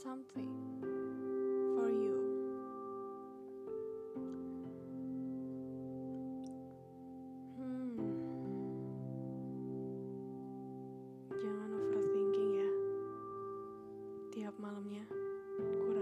something for you. Hmm. Jangan overthinking ya. Tiap malamnya. kurang.